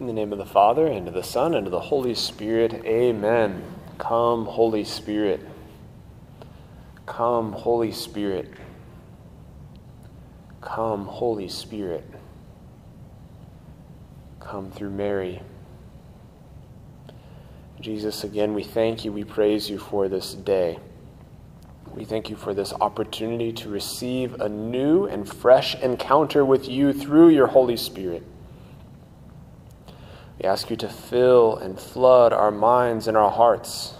In the name of the Father, and of the Son, and of the Holy Spirit, amen. Come, Holy Spirit. Come, Holy Spirit. Come, Holy Spirit. Come through Mary. Jesus, again, we thank you, we praise you for this day. We thank you for this opportunity to receive a new and fresh encounter with you through your Holy Spirit. We ask you to fill and flood our minds and our hearts.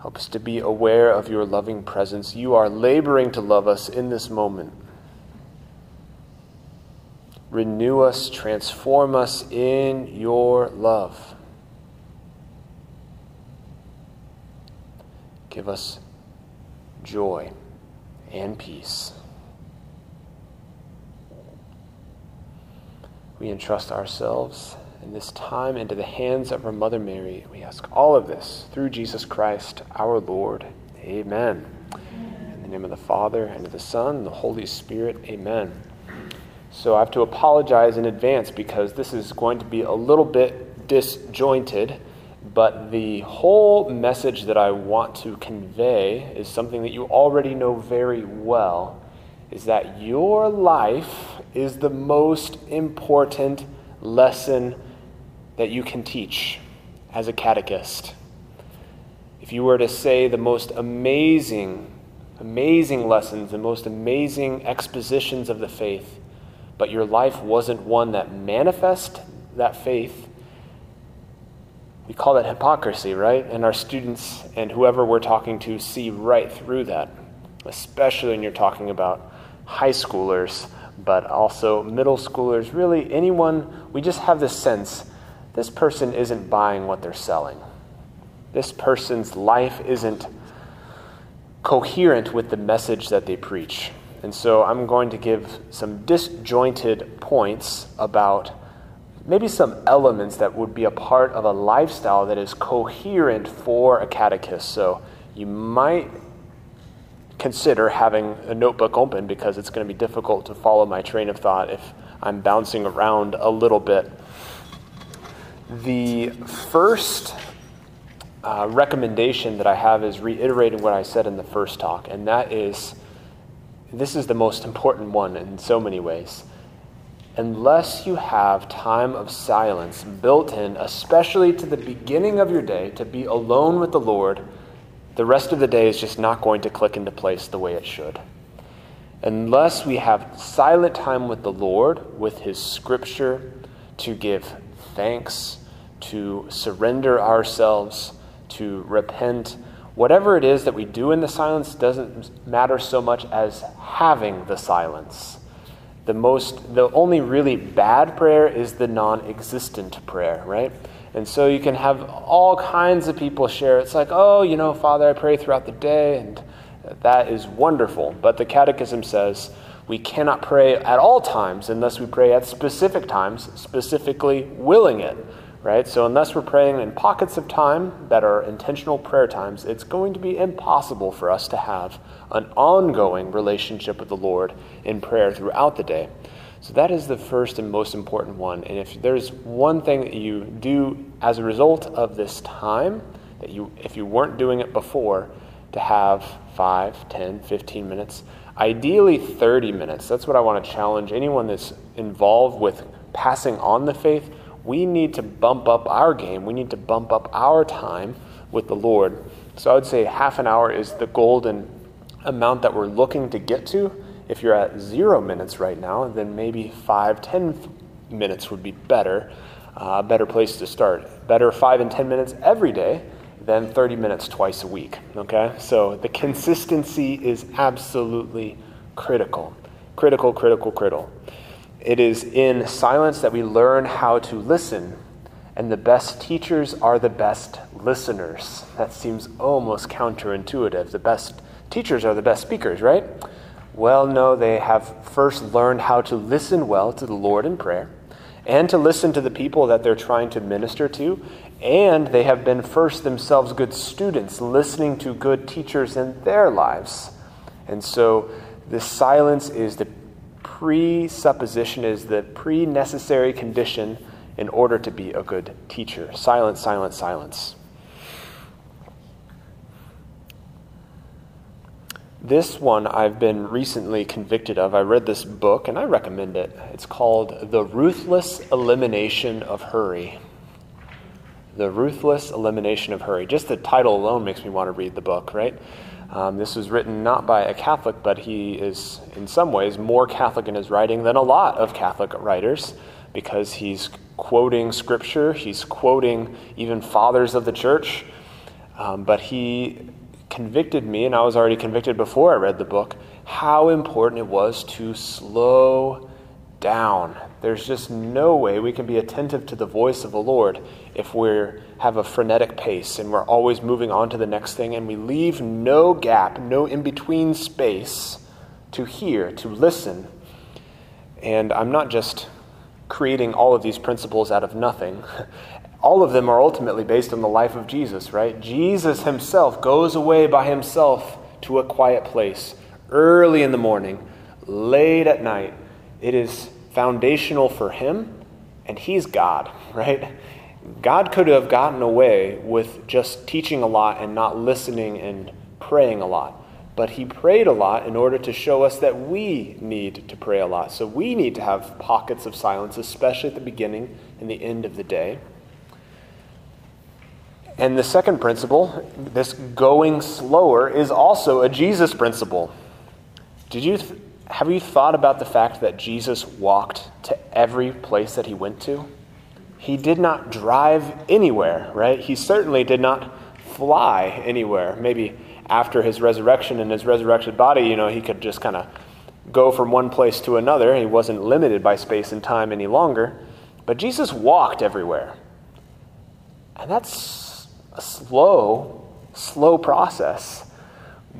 Help us to be aware of your loving presence. You are laboring to love us in this moment. Renew us, transform us in your love. Give us joy and peace. We entrust ourselves in this time into the hands of our Mother Mary. We ask all of this through Jesus Christ, our Lord. Amen. In the name of the Father, and of the Son, and the Holy Spirit. Amen. So I have to apologize in advance because this is going to be a little bit disjointed, but the whole message that I want to convey is something that you already know very well is that your life is the most important lesson that you can teach as a catechist. If you were to say the most amazing, amazing lessons, the most amazing expositions of the faith, but your life wasn't one that manifest that faith, we call that hypocrisy, right? And our students and whoever we're talking to see right through that, especially when you're talking about high schoolers, but also middle schoolers, really anyone. We just have this sense this person isn't buying what they're selling. This person's life isn't coherent with the message that they preach. And so I'm going to give some disjointed points about maybe some elements that would be a part of a lifestyle that is coherent for a catechist. So you might consider having a notebook open because it's going to be difficult to follow my train of thought if I'm bouncing around a little bit. The first uh, recommendation that I have is reiterating what I said in the first talk, and that is this is the most important one in so many ways. Unless you have time of silence built in, especially to the beginning of your day, to be alone with the Lord, the rest of the day is just not going to click into place the way it should. Unless we have silent time with the Lord, with His Scripture, to give thanks, to surrender ourselves, to repent. Whatever it is that we do in the silence doesn't matter so much as having the silence. The most the only really bad prayer is the non-existent prayer, right? And so you can have all kinds of people share. It's like, "Oh, you know, Father, I pray throughout the day and that is wonderful." But the catechism says we cannot pray at all times unless we pray at specific times, specifically willing it right? So, unless we're praying in pockets of time that are intentional prayer times, it's going to be impossible for us to have an ongoing relationship with the Lord in prayer throughout the day. So, that is the first and most important one. And if there's one thing that you do as a result of this time, that you, if you weren't doing it before, to have 5, 10, 15 minutes, ideally 30 minutes. That's what I want to challenge anyone that's involved with passing on the faith we need to bump up our game. We need to bump up our time with the Lord. So I would say half an hour is the golden amount that we're looking to get to. If you're at zero minutes right now, then maybe five, ten minutes would be better. A uh, better place to start. Better five and ten minutes every day than 30 minutes twice a week. Okay? So the consistency is absolutely critical. Critical, critical, critical. It is in silence that we learn how to listen, and the best teachers are the best listeners. That seems almost counterintuitive. The best teachers are the best speakers, right? Well, no, they have first learned how to listen well to the Lord in prayer and to listen to the people that they're trying to minister to. And they have been first themselves good students, listening to good teachers in their lives. And so this silence is the presupposition is the pre necessary condition in order to be a good teacher. Silence, silence, silence. This one I've been recently convicted of. I read this book and I recommend it. It's called The Ruthless Elimination of Hurry. The Ruthless Elimination of Hurry. Just the title alone makes me want to read the book, right? Um, this was written not by a Catholic, but he is, in some ways, more Catholic in his writing than a lot of Catholic writers because he's quoting scripture, he's quoting even fathers of the church. Um, but he convicted me, and I was already convicted before I read the book, how important it was to slow down. There's just no way we can be attentive to the voice of the Lord if we have a frenetic pace and we're always moving on to the next thing and we leave no gap, no in between space to hear, to listen. And I'm not just creating all of these principles out of nothing. All of them are ultimately based on the life of Jesus, right? Jesus himself goes away by himself to a quiet place early in the morning, late at night. It is foundational for him, and he's God, right? God could have gotten away with just teaching a lot and not listening and praying a lot. But he prayed a lot in order to show us that we need to pray a lot. So we need to have pockets of silence, especially at the beginning and the end of the day. And the second principle, this going slower, is also a Jesus principle. Did you th- have you thought about the fact that Jesus walked to every place that he went to? He did not drive anywhere, right? He certainly did not fly anywhere. Maybe after his resurrection and his resurrected body, you know, he could just kind of go from one place to another. He wasn't limited by space and time any longer. But Jesus walked everywhere. And that's a slow, slow process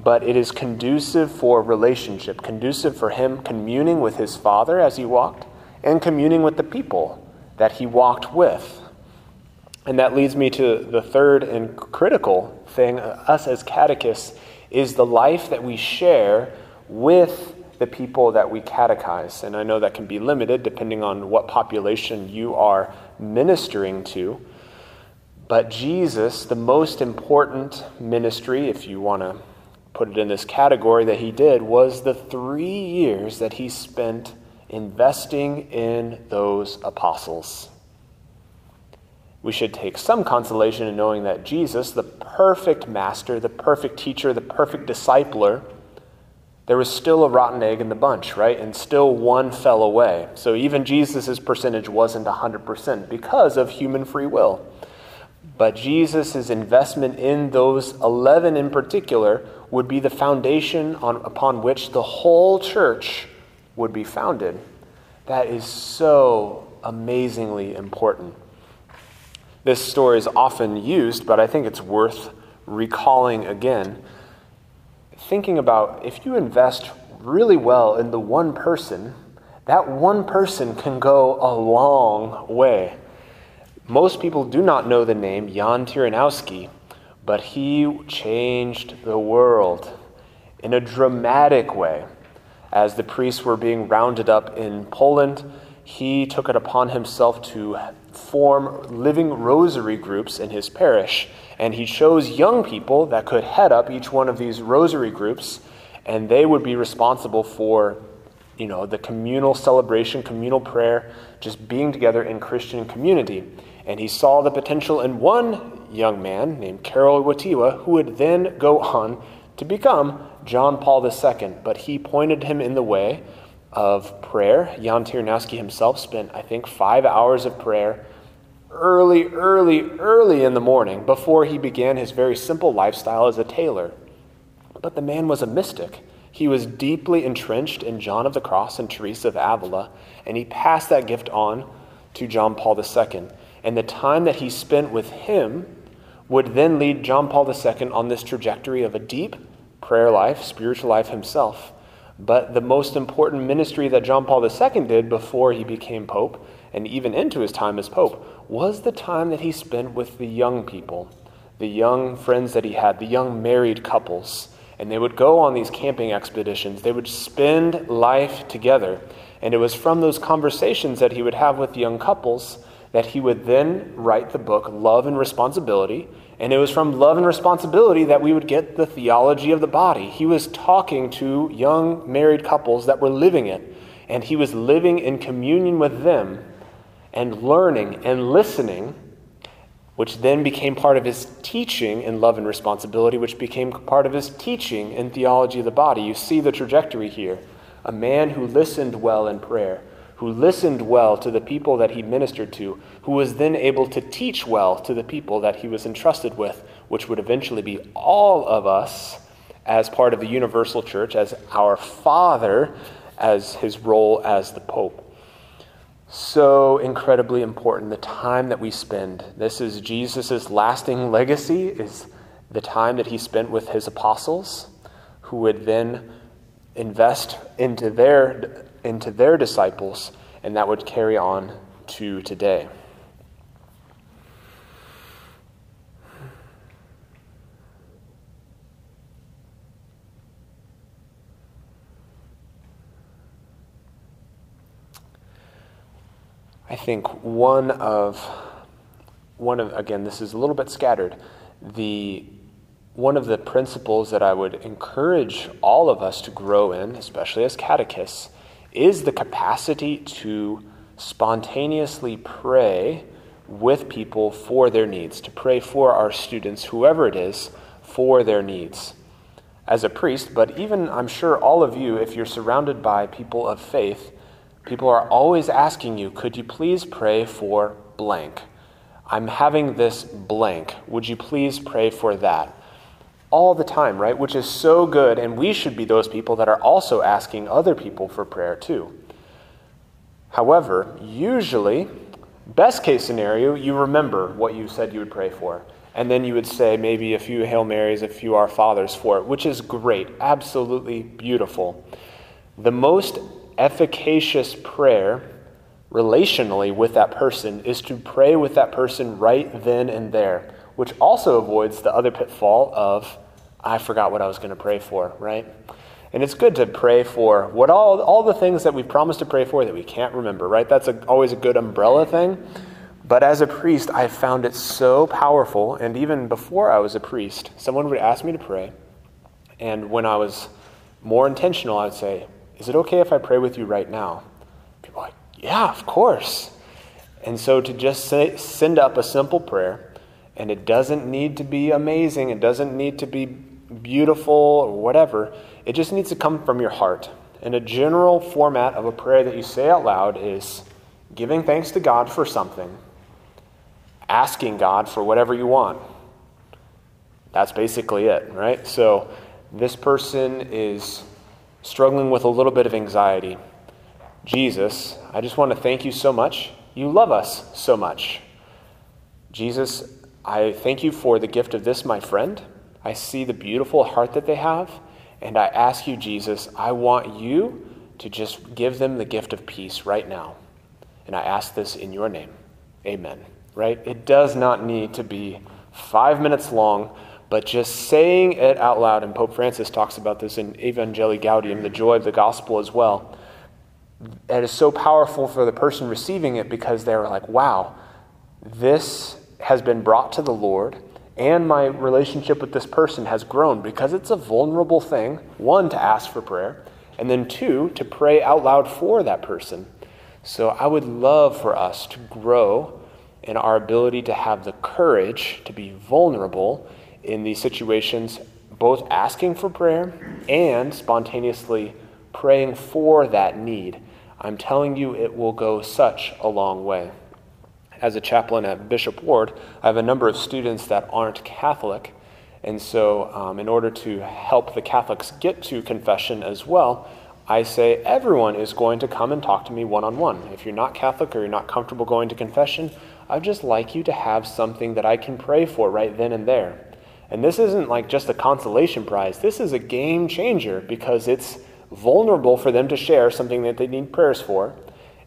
but it is conducive for relationship, conducive for him communing with his Father as he walked, and communing with the people that he walked with. And that leads me to the third and critical thing, us as catechists, is the life that we share with the people that we catechize. And I know that can be limited depending on what population you are ministering to. But Jesus, the most important ministry, if you want to put it in this category that he did was the three years that he spent investing in those apostles. We should take some consolation in knowing that Jesus, the perfect master, the perfect teacher, the perfect discipler, there was still a rotten egg in the bunch, right? And still one fell away. So even Jesus' percentage wasn't 100% because of human free will. But Jesus' investment in those 11 in particular would be the foundation on, upon which the whole church would be founded. That is so amazingly important. This story is often used, but I think it's worth recalling again. Thinking about if you invest really well in the one person, that one person can go a long way. Most people do not know the name Jan Tyranowski, but he changed the world in a dramatic way. As the priests were being rounded up in Poland, he took it upon himself to form living rosary groups in his parish. And he chose young people that could head up each one of these rosary groups, and they would be responsible for you know, the communal celebration, communal prayer, just being together in Christian community and he saw the potential in one young man named Karol Wojtyła, who would then go on to become John Paul II. But he pointed him in the way of prayer. Jan Tyranowski himself spent, I think, five hours of prayer early, early, early in the morning before he began his very simple lifestyle as a tailor. But the man was a mystic. He was deeply entrenched in John of the Cross and Teresa of Avila, and he passed that gift on to John Paul II. And the time that he spent with him would then lead John Paul II on this trajectory of a deep prayer life, spiritual life himself. But the most important ministry that John Paul II did before he became Pope, and even into his time as Pope, was the time that he spent with the young people, the young friends that he had, the young married couples. And they would go on these camping expeditions. They would spend life together. And it was from those conversations that he would have with young couples that he would then write the book Love and Responsibility. And it was from love and responsibility that we would get the theology of the body. He was talking to young married couples that were living it, and he was living in communion with them and learning and listening, which then became part of his teaching in love and responsibility, which became part of his teaching in theology of the body. You see the trajectory here. A man who listened well in prayer who listened well to the people that he ministered to, who was then able to teach well to the people that he was entrusted with, which would eventually be all of us as part of the universal church, as our Father, as his role as the Pope. So incredibly important the time that we spend. This is Jesus' lasting legacy, is the time that he spent with his apostles, who would then invest into their into their disciples, and that would carry on to today. I think one of one of again this is a little bit scattered the one of the principles that I would encourage all of us to grow in especially as catechists is the capacity to spontaneously pray with people for their needs, to pray for our students, whoever it is, for their needs. As a priest, but even I'm sure all of you, if you're surrounded by people of faith, people are always asking you, could you please pray for blank? I'm having this blank. Would you please pray for that? all the time, right? Which is so good, and we should be those people that are also asking other people for prayer too. However, usually, best case scenario, you remember what you said you would pray for. And then you would say maybe a few Hail Marys, a few Our Fathers for it, which is great, absolutely beautiful. The most efficacious prayer relationally with that person is to pray with that person right then and there, which also avoids the other pitfall of I forgot what I was going to pray for, right? And it's good to pray for what all, all the things that we promised to pray for that we can't remember, right? That's a, always a good umbrella thing. But as a priest, I found it so powerful. And even before I was a priest, someone would ask me to pray. And when I was more intentional, I would say, Is it okay if I pray with you right now? People are like, Yeah, of course. And so to just say, send up a simple prayer, and it doesn't need to be amazing, it doesn't need to be beautiful or whatever. It just needs to come from your heart. And a general format of a prayer that you say out loud is giving thanks to God for something, asking God for whatever you want. That's basically it, right? So this person is struggling with a little bit of anxiety. Jesus, I just want to thank you so much. You love us so much. Jesus, I thank you for the gift of this, my friend. I see the beautiful heart that they have, and I ask you, Jesus, I want you to just give them the gift of peace right now. And I ask this in your name. Amen. Right? It does not need to be five minutes long, but just saying it out loud, and Pope Francis talks about this in Evangelii Gaudium, the joy of the gospel as well. It is so powerful for the person receiving it because they're like, wow, this has been brought to the Lord and my relationship with this person has grown because it's a vulnerable thing, one, to ask for prayer, and then two, to pray out loud for that person. So I would love for us to grow in our ability to have the courage to be vulnerable in these situations, both asking for prayer and spontaneously praying for that need. I'm telling you, it will go such a long way as a chaplain at Bishop Ward, I have a number of students that aren't Catholic. And so, um, in order to help the Catholics get to confession as well, I say everyone is going to come and talk to me one on one. If you're not Catholic or you're not comfortable going to confession, I'd just like you to have something that I can pray for right then and there. And this isn't like just a consolation prize, this is a game changer because it's vulnerable for them to share something that they need prayers for.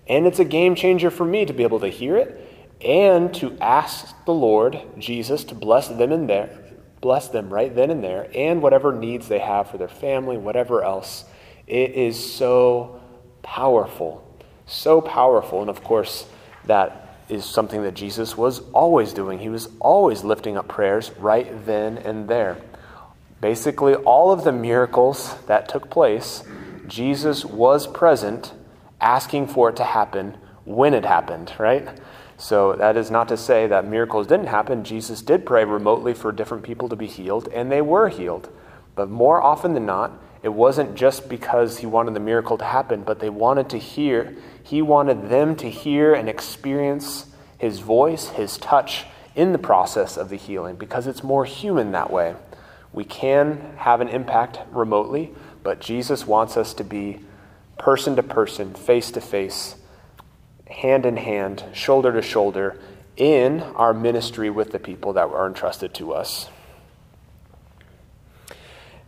And it's a game changer for me to be able to hear it and to ask the Lord Jesus to bless them in there, bless them right then and there, and whatever needs they have for their family, whatever else. It is so powerful, so powerful, and of course that is something that Jesus was always doing. He was always lifting up prayers right then and there. Basically, all of the miracles that took place, Jesus was present, asking for it to happen when it happened, right? So that is not to say that miracles didn't happen. Jesus did pray remotely for different people to be healed, and they were healed. But more often than not, it wasn't just because he wanted the miracle to happen, but they wanted to hear, he wanted them to hear and experience his voice, his touch in the process of the healing, because it's more human that way. We can have an impact remotely, but Jesus wants us to be person to person, face to face hand in hand, shoulder to shoulder, in our ministry with the people that are entrusted to us.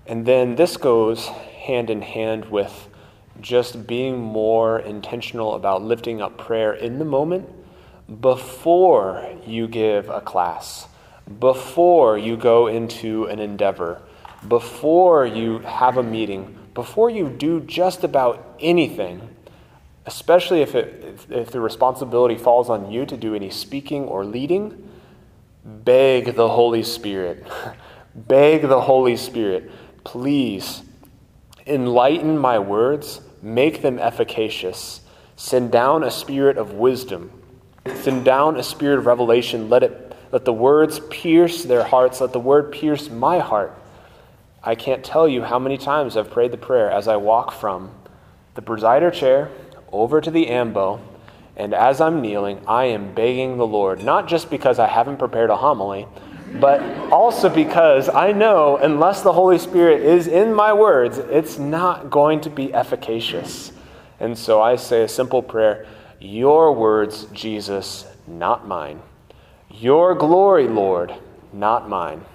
And then this goes hand in hand with just being more intentional about lifting up prayer in the moment before you give a class, before you go into an endeavor, before you have a meeting, before you do just about anything especially if, it, if, if the responsibility falls on you to do any speaking or leading, beg the Holy Spirit. beg the Holy Spirit, please enlighten my words, make them efficacious. Send down a spirit of wisdom. Send down a spirit of revelation. Let it let the words pierce their hearts. Let the word pierce my heart. I can't tell you how many times I've prayed the prayer as I walk from the presider chair over to the ambo, and as I'm kneeling, I am begging the Lord, not just because I haven't prepared a homily, but also because I know unless the Holy Spirit is in my words, it's not going to be efficacious. And so I say a simple prayer Your words, Jesus, not mine. Your glory, Lord, not mine.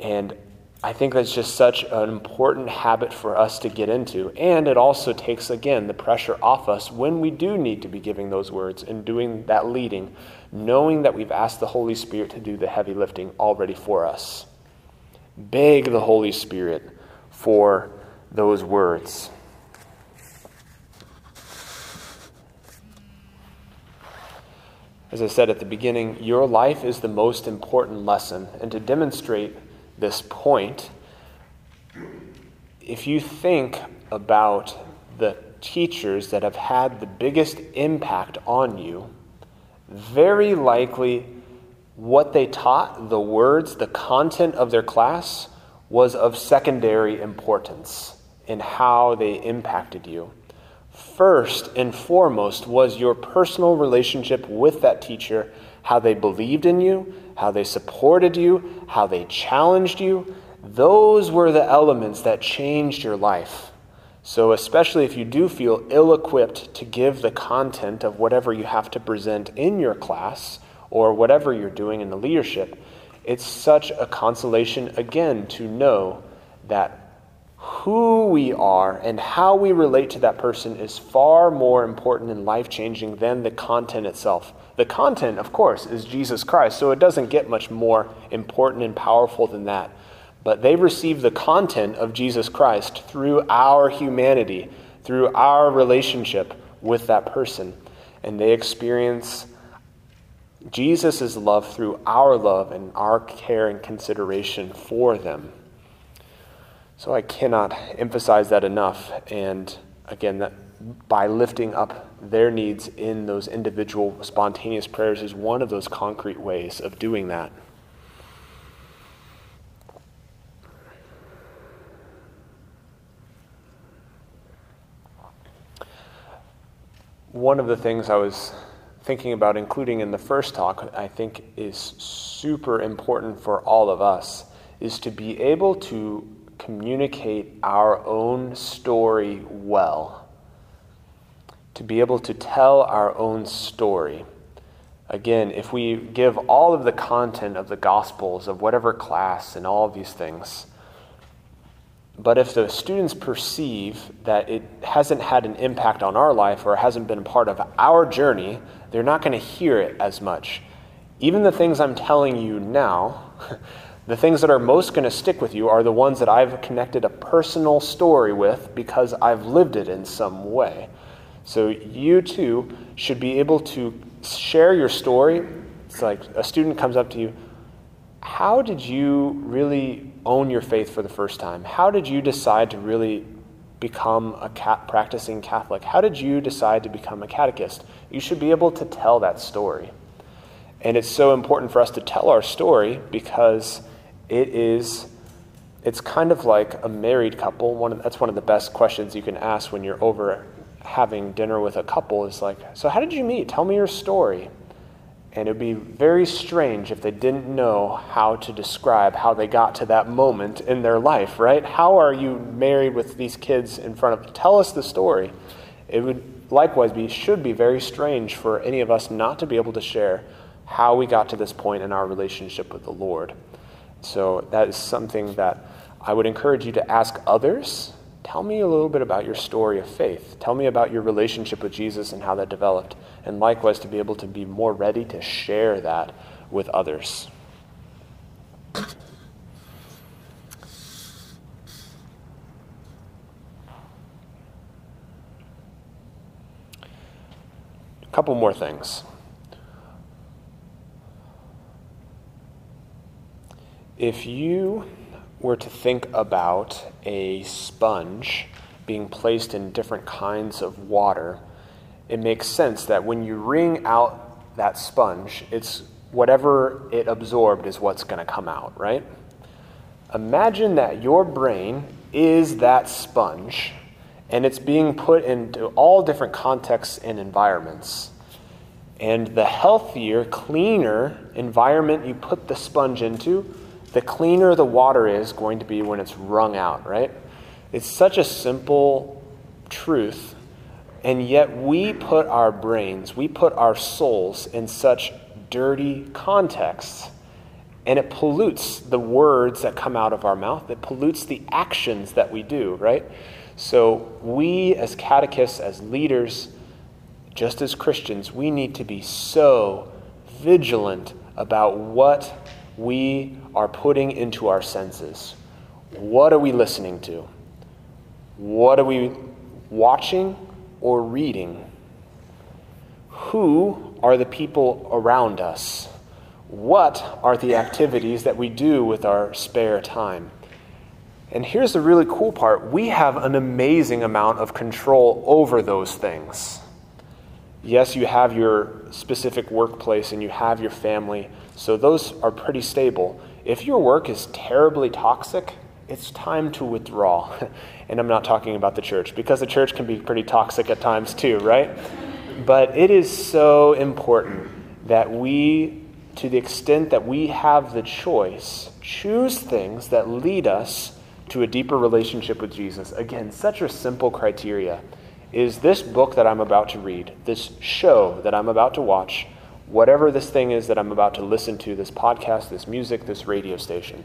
And I think that's just such an important habit for us to get into. And it also takes, again, the pressure off us when we do need to be giving those words and doing that leading, knowing that we've asked the Holy Spirit to do the heavy lifting already for us. Beg the Holy Spirit for those words. As I said at the beginning, your life is the most important lesson. And to demonstrate this point, if you think about the teachers that have had the biggest impact on you, very likely what they taught, the words, the content of their class, was of secondary importance in how they impacted you. First and foremost was your personal relationship with that teacher, how they believed in you, how they supported you, how they challenged you. Those were the elements that changed your life. So, especially if you do feel ill equipped to give the content of whatever you have to present in your class or whatever you're doing in the leadership, it's such a consolation again to know that who we are and how we relate to that person is far more important and life changing than the content itself. The content, of course, is Jesus Christ, so it doesn't get much more important and powerful than that. But they receive the content of Jesus Christ through our humanity, through our relationship with that person. And they experience Jesus' love through our love and our care and consideration for them. So I cannot emphasize that enough. And again, that by lifting up their needs in those individual spontaneous prayers is one of those concrete ways of doing that. One of the things I was thinking about including in the first talk, I think is super important for all of us, is to be able to communicate our own story well to be able to tell our own story. Again, if we give all of the content of the Gospels, of whatever class, and all of these things, but if the students perceive that it hasn't had an impact on our life or hasn't been part of our journey, they're not going to hear it as much. Even the things I'm telling you now, the things that are most going to stick with you are the ones that I've connected a personal story with because I've lived it in some way. So you too should be able to share your story. It's like a student comes up to you. How did you really own your faith for the first time? How did you decide to really become a cat, practicing Catholic? How did you decide to become a catechist? You should be able to tell that story. And it's so important for us to tell our story because it is it's kind of like a married couple. One of, that's one of the best questions you can ask when you're over having dinner with a couple is like, so how did you meet? Tell me your story. And it would be very strange if they didn't know how to describe how they got to that moment in their life, right? How are you married with these kids in front of? Tell us the story. It would likewise be should be very strange for any of us not to be able to share how we got to this point in our relationship with the Lord. So that is something that I would encourage you to ask others. Tell me a little bit about your story of faith. Tell me about your relationship with Jesus and how that developed. And likewise, to be able to be more ready to share that with others. A couple more things. If you were to think about a sponge being placed in different kinds of water, it makes sense that when you wring out that sponge, it's whatever it absorbed is what's going to come out, right? Imagine that your brain is that sponge and it's being put into all different contexts and environments. And the healthier, cleaner environment you put the sponge into, the cleaner the water is going to be when it's wrung out, right? It's such a simple truth, and yet we put our brains, we put our souls in such dirty contexts, and it pollutes the words that come out of our mouth, it pollutes the actions that we do, right? So, we as catechists, as leaders, just as Christians, we need to be so vigilant about what we are putting into our senses. What are we listening to? What are we watching or reading? Who are the people around us? What are the activities that we do with our spare time? And here's the really cool part we have an amazing amount of control over those things. Yes, you have your specific workplace and you have your family, so those are pretty stable. If your work is terribly toxic, it's time to withdraw. and I'm not talking about the church, because the church can be pretty toxic at times too, right? But it is so important that we, to the extent that we have the choice, choose things that lead us to a deeper relationship with Jesus. Again, such a simple criteria. Is this book that I'm about to read, this show that I'm about to watch, whatever this thing is that I'm about to listen to, this podcast, this music, this radio station,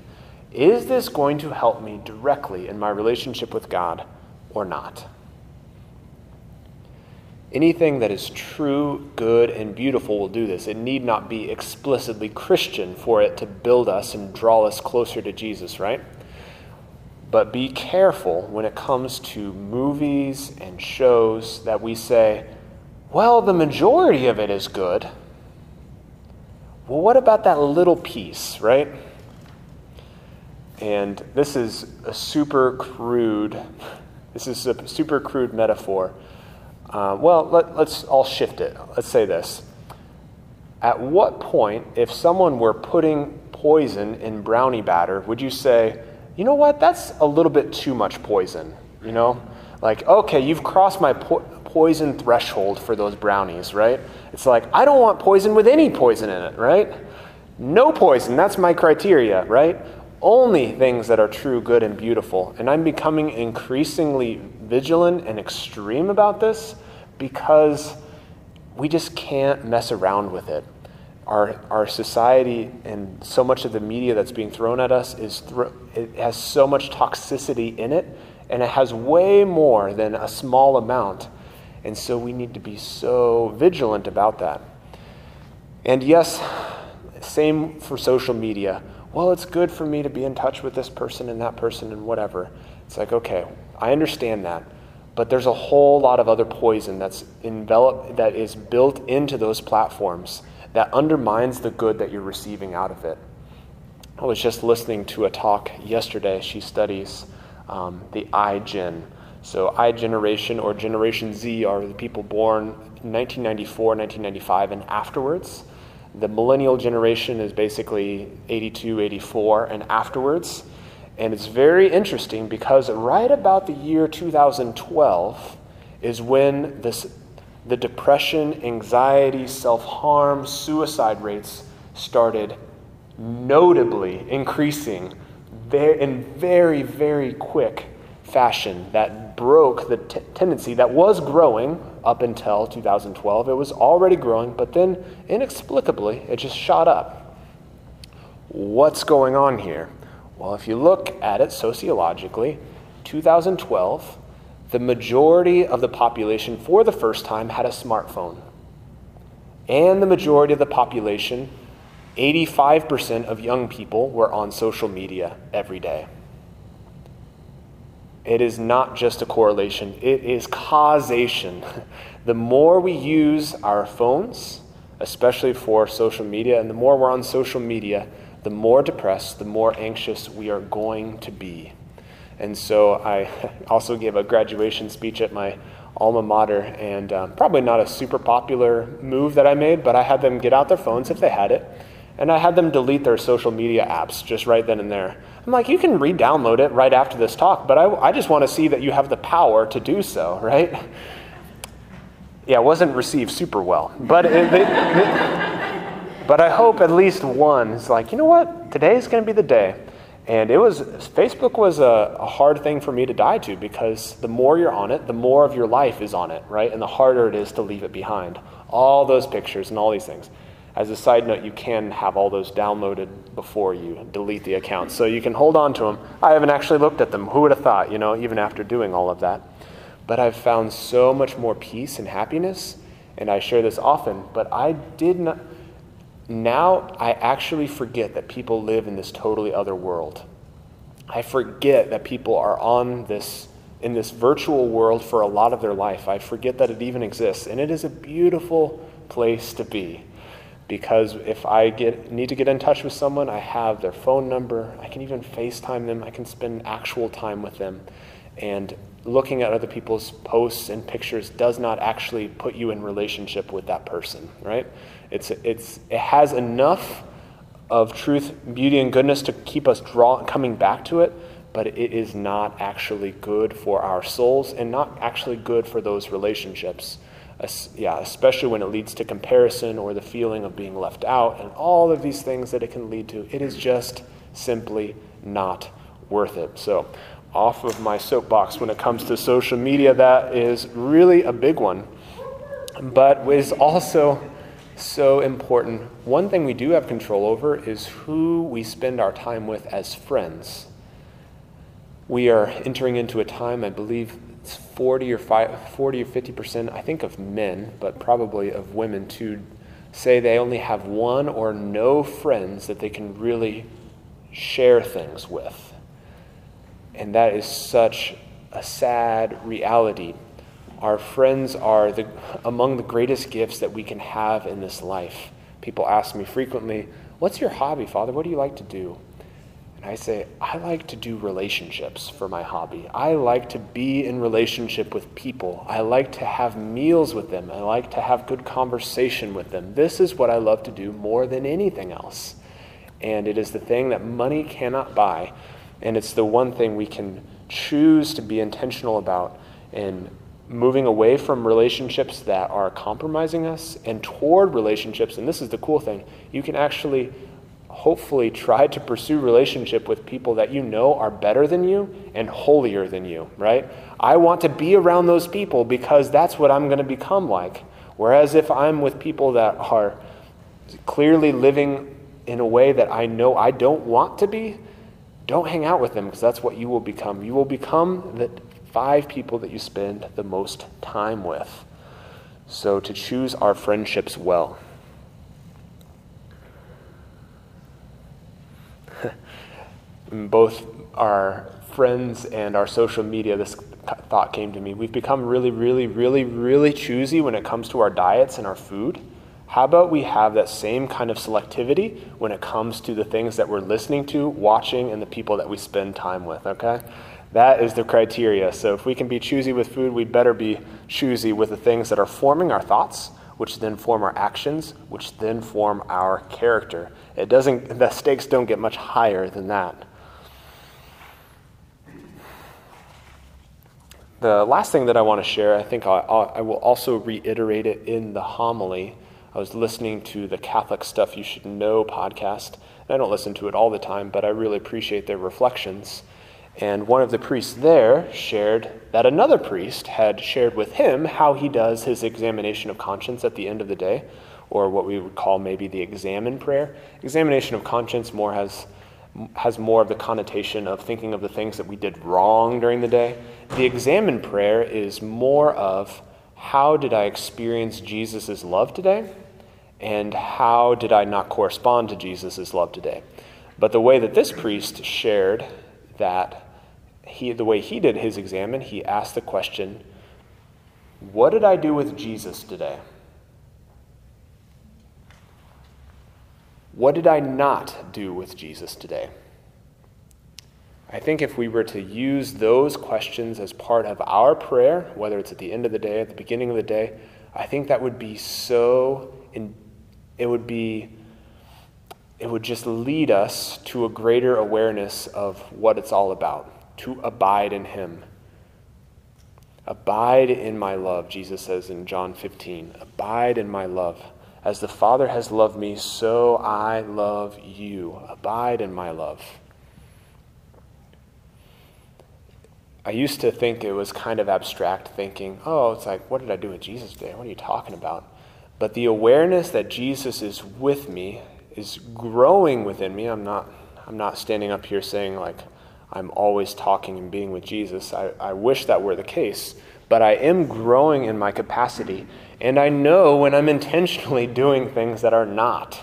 is this going to help me directly in my relationship with God or not? Anything that is true, good, and beautiful will do this. It need not be explicitly Christian for it to build us and draw us closer to Jesus, right? But be careful when it comes to movies and shows that we say, well, the majority of it is good well, what about that little piece, right? And this is a super crude, this is a super crude metaphor. Uh, well, let, us all shift it. Let's say this. At what point, if someone were putting poison in brownie batter, would you say, you know what, that's a little bit too much poison? You know? Like, okay, you've crossed my po- poison threshold for those brownies, right? It's like, I don't want poison with any poison in it, right? No poison, that's my criteria, right? Only things that are true, good, and beautiful. And I'm becoming increasingly vigilant and extreme about this because we just can't mess around with it. Our, our society and so much of the media that's being thrown at us is it has so much toxicity in it and it has way more than a small amount and so we need to be so vigilant about that. And yes, same for social media. Well, it's good for me to be in touch with this person and that person and whatever. It's like, okay, I understand that. But there's a whole lot of other poison that's enveloped, that is built into those platforms that undermines the good that you're receiving out of it. I was just listening to a talk yesterday. She studies um, the iGen. So, I generation or Generation Z are the people born 1994, 1995, and afterwards. The millennial generation is basically 82, 84, and afterwards. And it's very interesting because right about the year 2012 is when this, the depression, anxiety, self harm, suicide rates started notably increasing in very, very quick fashion that broke the t- tendency that was growing up until 2012. It was already growing, but then inexplicably it just shot up. What's going on here? Well, if you look at it sociologically, 2012, the majority of the population for the first time had a smartphone. And the majority of the population, 85% of young people, were on social media every day. It is not just a correlation, it is causation. The more we use our phones, especially for social media, and the more we're on social media, the more depressed, the more anxious we are going to be. And so I also gave a graduation speech at my alma mater, and um, probably not a super popular move that I made, but I had them get out their phones if they had it, and I had them delete their social media apps just right then and there. I'm like, you can re download it right after this talk, but I, I just want to see that you have the power to do so, right? Yeah, it wasn't received super well. But, it, but I hope at least one is like, you know what? Today is going to be the day. And it was, Facebook was a, a hard thing for me to die to because the more you're on it, the more of your life is on it, right? And the harder it is to leave it behind. All those pictures and all these things. As a side note, you can have all those downloaded before you delete the account. So you can hold on to them. I haven't actually looked at them. Who would have thought, you know, even after doing all of that? But I've found so much more peace and happiness, and I share this often, but I did not. Now I actually forget that people live in this totally other world. I forget that people are on this in this virtual world for a lot of their life. I forget that it even exists, and it is a beautiful place to be because if I get, need to get in touch with someone, I have their phone number. I can even FaceTime them. I can spend actual time with them. And looking at other people's posts and pictures does not actually put you in relationship with that person, right? It's, it's, it has enough of truth, beauty, and goodness to keep us draw, coming back to it, but it is not actually good for our souls and not actually good for those relationships yeah, especially when it leads to comparison or the feeling of being left out and all of these things that it can lead to. It is just simply not worth it. So, off of my soapbox when it comes to social media, that is really a big one, but is also so important. One thing we do have control over is who we spend our time with as friends. We are entering into a time, I believe, 40 or 40 or 50 percent, I think, of men, but probably of women too, say they only have one or no friends that they can really share things with. And that is such a sad reality. Our friends are the, among the greatest gifts that we can have in this life. People ask me frequently, What's your hobby, Father? What do you like to do? And I say, I like to do relationships for my hobby. I like to be in relationship with people. I like to have meals with them. I like to have good conversation with them. This is what I love to do more than anything else. And it is the thing that money cannot buy. And it's the one thing we can choose to be intentional about in moving away from relationships that are compromising us and toward relationships. And this is the cool thing you can actually hopefully try to pursue relationship with people that you know are better than you and holier than you, right? I want to be around those people because that's what I'm going to become like. Whereas if I'm with people that are clearly living in a way that I know I don't want to be, don't hang out with them because that's what you will become. You will become the five people that you spend the most time with. So to choose our friendships well. Both our friends and our social media, this thought came to me. We've become really, really, really, really choosy when it comes to our diets and our food. How about we have that same kind of selectivity when it comes to the things that we're listening to, watching, and the people that we spend time with, okay? That is the criteria. So if we can be choosy with food, we'd better be choosy with the things that are forming our thoughts, which then form our actions, which then form our character. It doesn't the stakes don't get much higher than that. The last thing that I want to share, I think I'll, I will also reiterate it in the homily, I was listening to the Catholic Stuff You Should Know podcast. And I don't listen to it all the time, but I really appreciate their reflections. And one of the priests there shared that another priest had shared with him how he does his examination of conscience at the end of the day, or what we would call maybe the examen prayer. Examination of conscience more has has more of the connotation of thinking of the things that we did wrong during the day. The examen prayer is more of how did I experience Jesus' love today? and how did I not correspond to Jesus' love today? But the way that this priest shared that he, the way he did his examen, he asked the question, What did I do with Jesus today? What did I not do with Jesus today? I think if we were to use those questions as part of our prayer, whether it's at the end of the day, at the beginning of the day, I think that would be so in, it would be it would just lead us to a greater awareness of what it's all about to abide in him. Abide in my love jesus says in john 15 abide in my love as the father has loved me so i love you abide in my love I used to think it was kind of abstract thinking, oh, it's like, what did I do with Jesus today? What are you talking about? But the awareness that Jesus is with me is growing within me. I'm not, I'm not standing up here saying, like, I'm always talking and being with Jesus. I, I wish that were the case. But I am growing in my capacity. And I know when I'm intentionally doing things that are not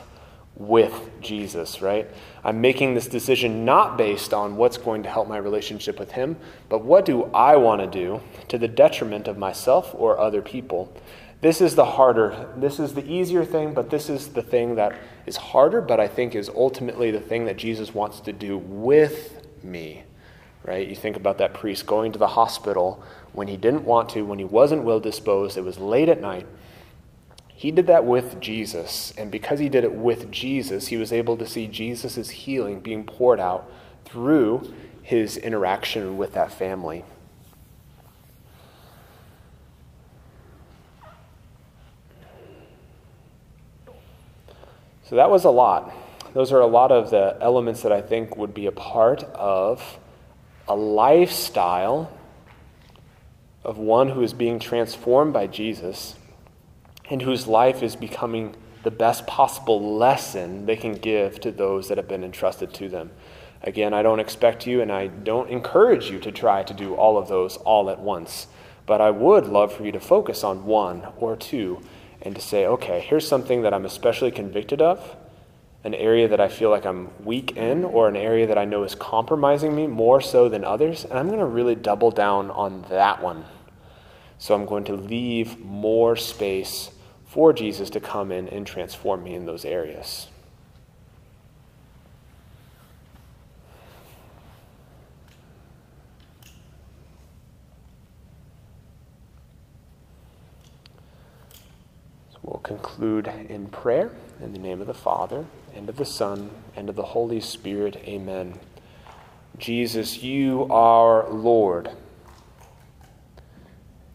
with Jesus, right? I'm making this decision not based on what's going to help my relationship with Him, but what do I want to do to the detriment of myself or other people? This is the harder, this is the easier thing, but this is the thing that is harder, but I think is ultimately the thing that Jesus wants to do with me. Right? You think about that priest going to the hospital when he didn't want to, when he wasn't well disposed, it was late at night. He did that with Jesus, and because he did it with Jesus, he was able to see Jesus' healing being poured out through his interaction with that family. So that was a lot. Those are a lot of the elements that I think would be a part of a lifestyle of one who is being transformed by Jesus and whose life is becoming the best possible lesson they can give to those that have been entrusted to them. Again, I don't expect you and I don't encourage you to try to do all of those all at once, but I would love for you to focus on one or two and to say, okay, here's something that I'm especially convicted of, an area that I feel like I'm weak in, or an area that I know is compromising me more so than others, and I'm going to really double down on that one. So I'm going to leave more space for Jesus to come in and transform me in those areas. We'll conclude in prayer in the name of the Father, and of the Son, and of the Holy Spirit. Amen. Jesus, you are Lord.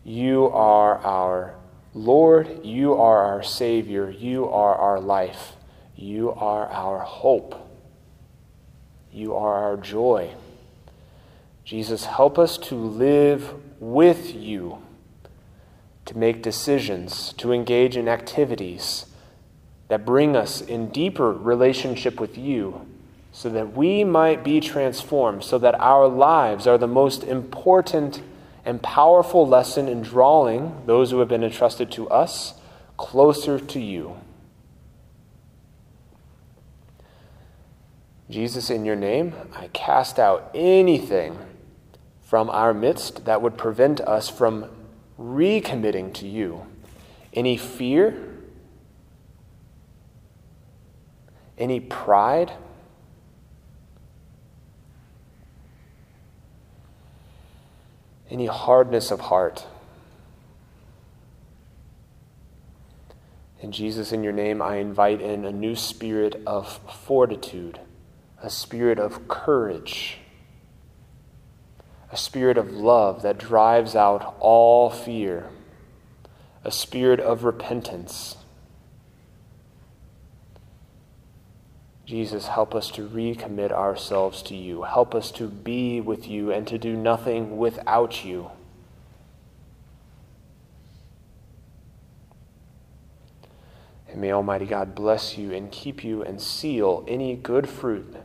You are our Lord. You are our Savior. You are our life. You are our hope. You are our joy. Jesus, help us to live with you to make decisions, to engage in activities that bring us in deeper relationship with you, so that we might be transformed, so that our lives are the most important and powerful lesson in drawing those who have been entrusted to us closer to you. Jesus, in your name, I cast out anything from our midst that would prevent us from recommitting to you. Any fear? Any pride? Any hardness of heart? And Jesus, in your name, I invite in a new spirit of fortitude, a spirit of courage, a spirit of love that drives out all fear, a spirit of repentance. Jesus, help us to recommit ourselves to you. Help us to be with you and to do nothing without you. And may Almighty God bless you and keep you and seal any good fruit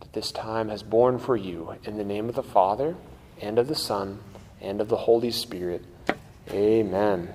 that this time has borne for you. In the name of the Father, and of the Son, and of the Holy Spirit. Amen.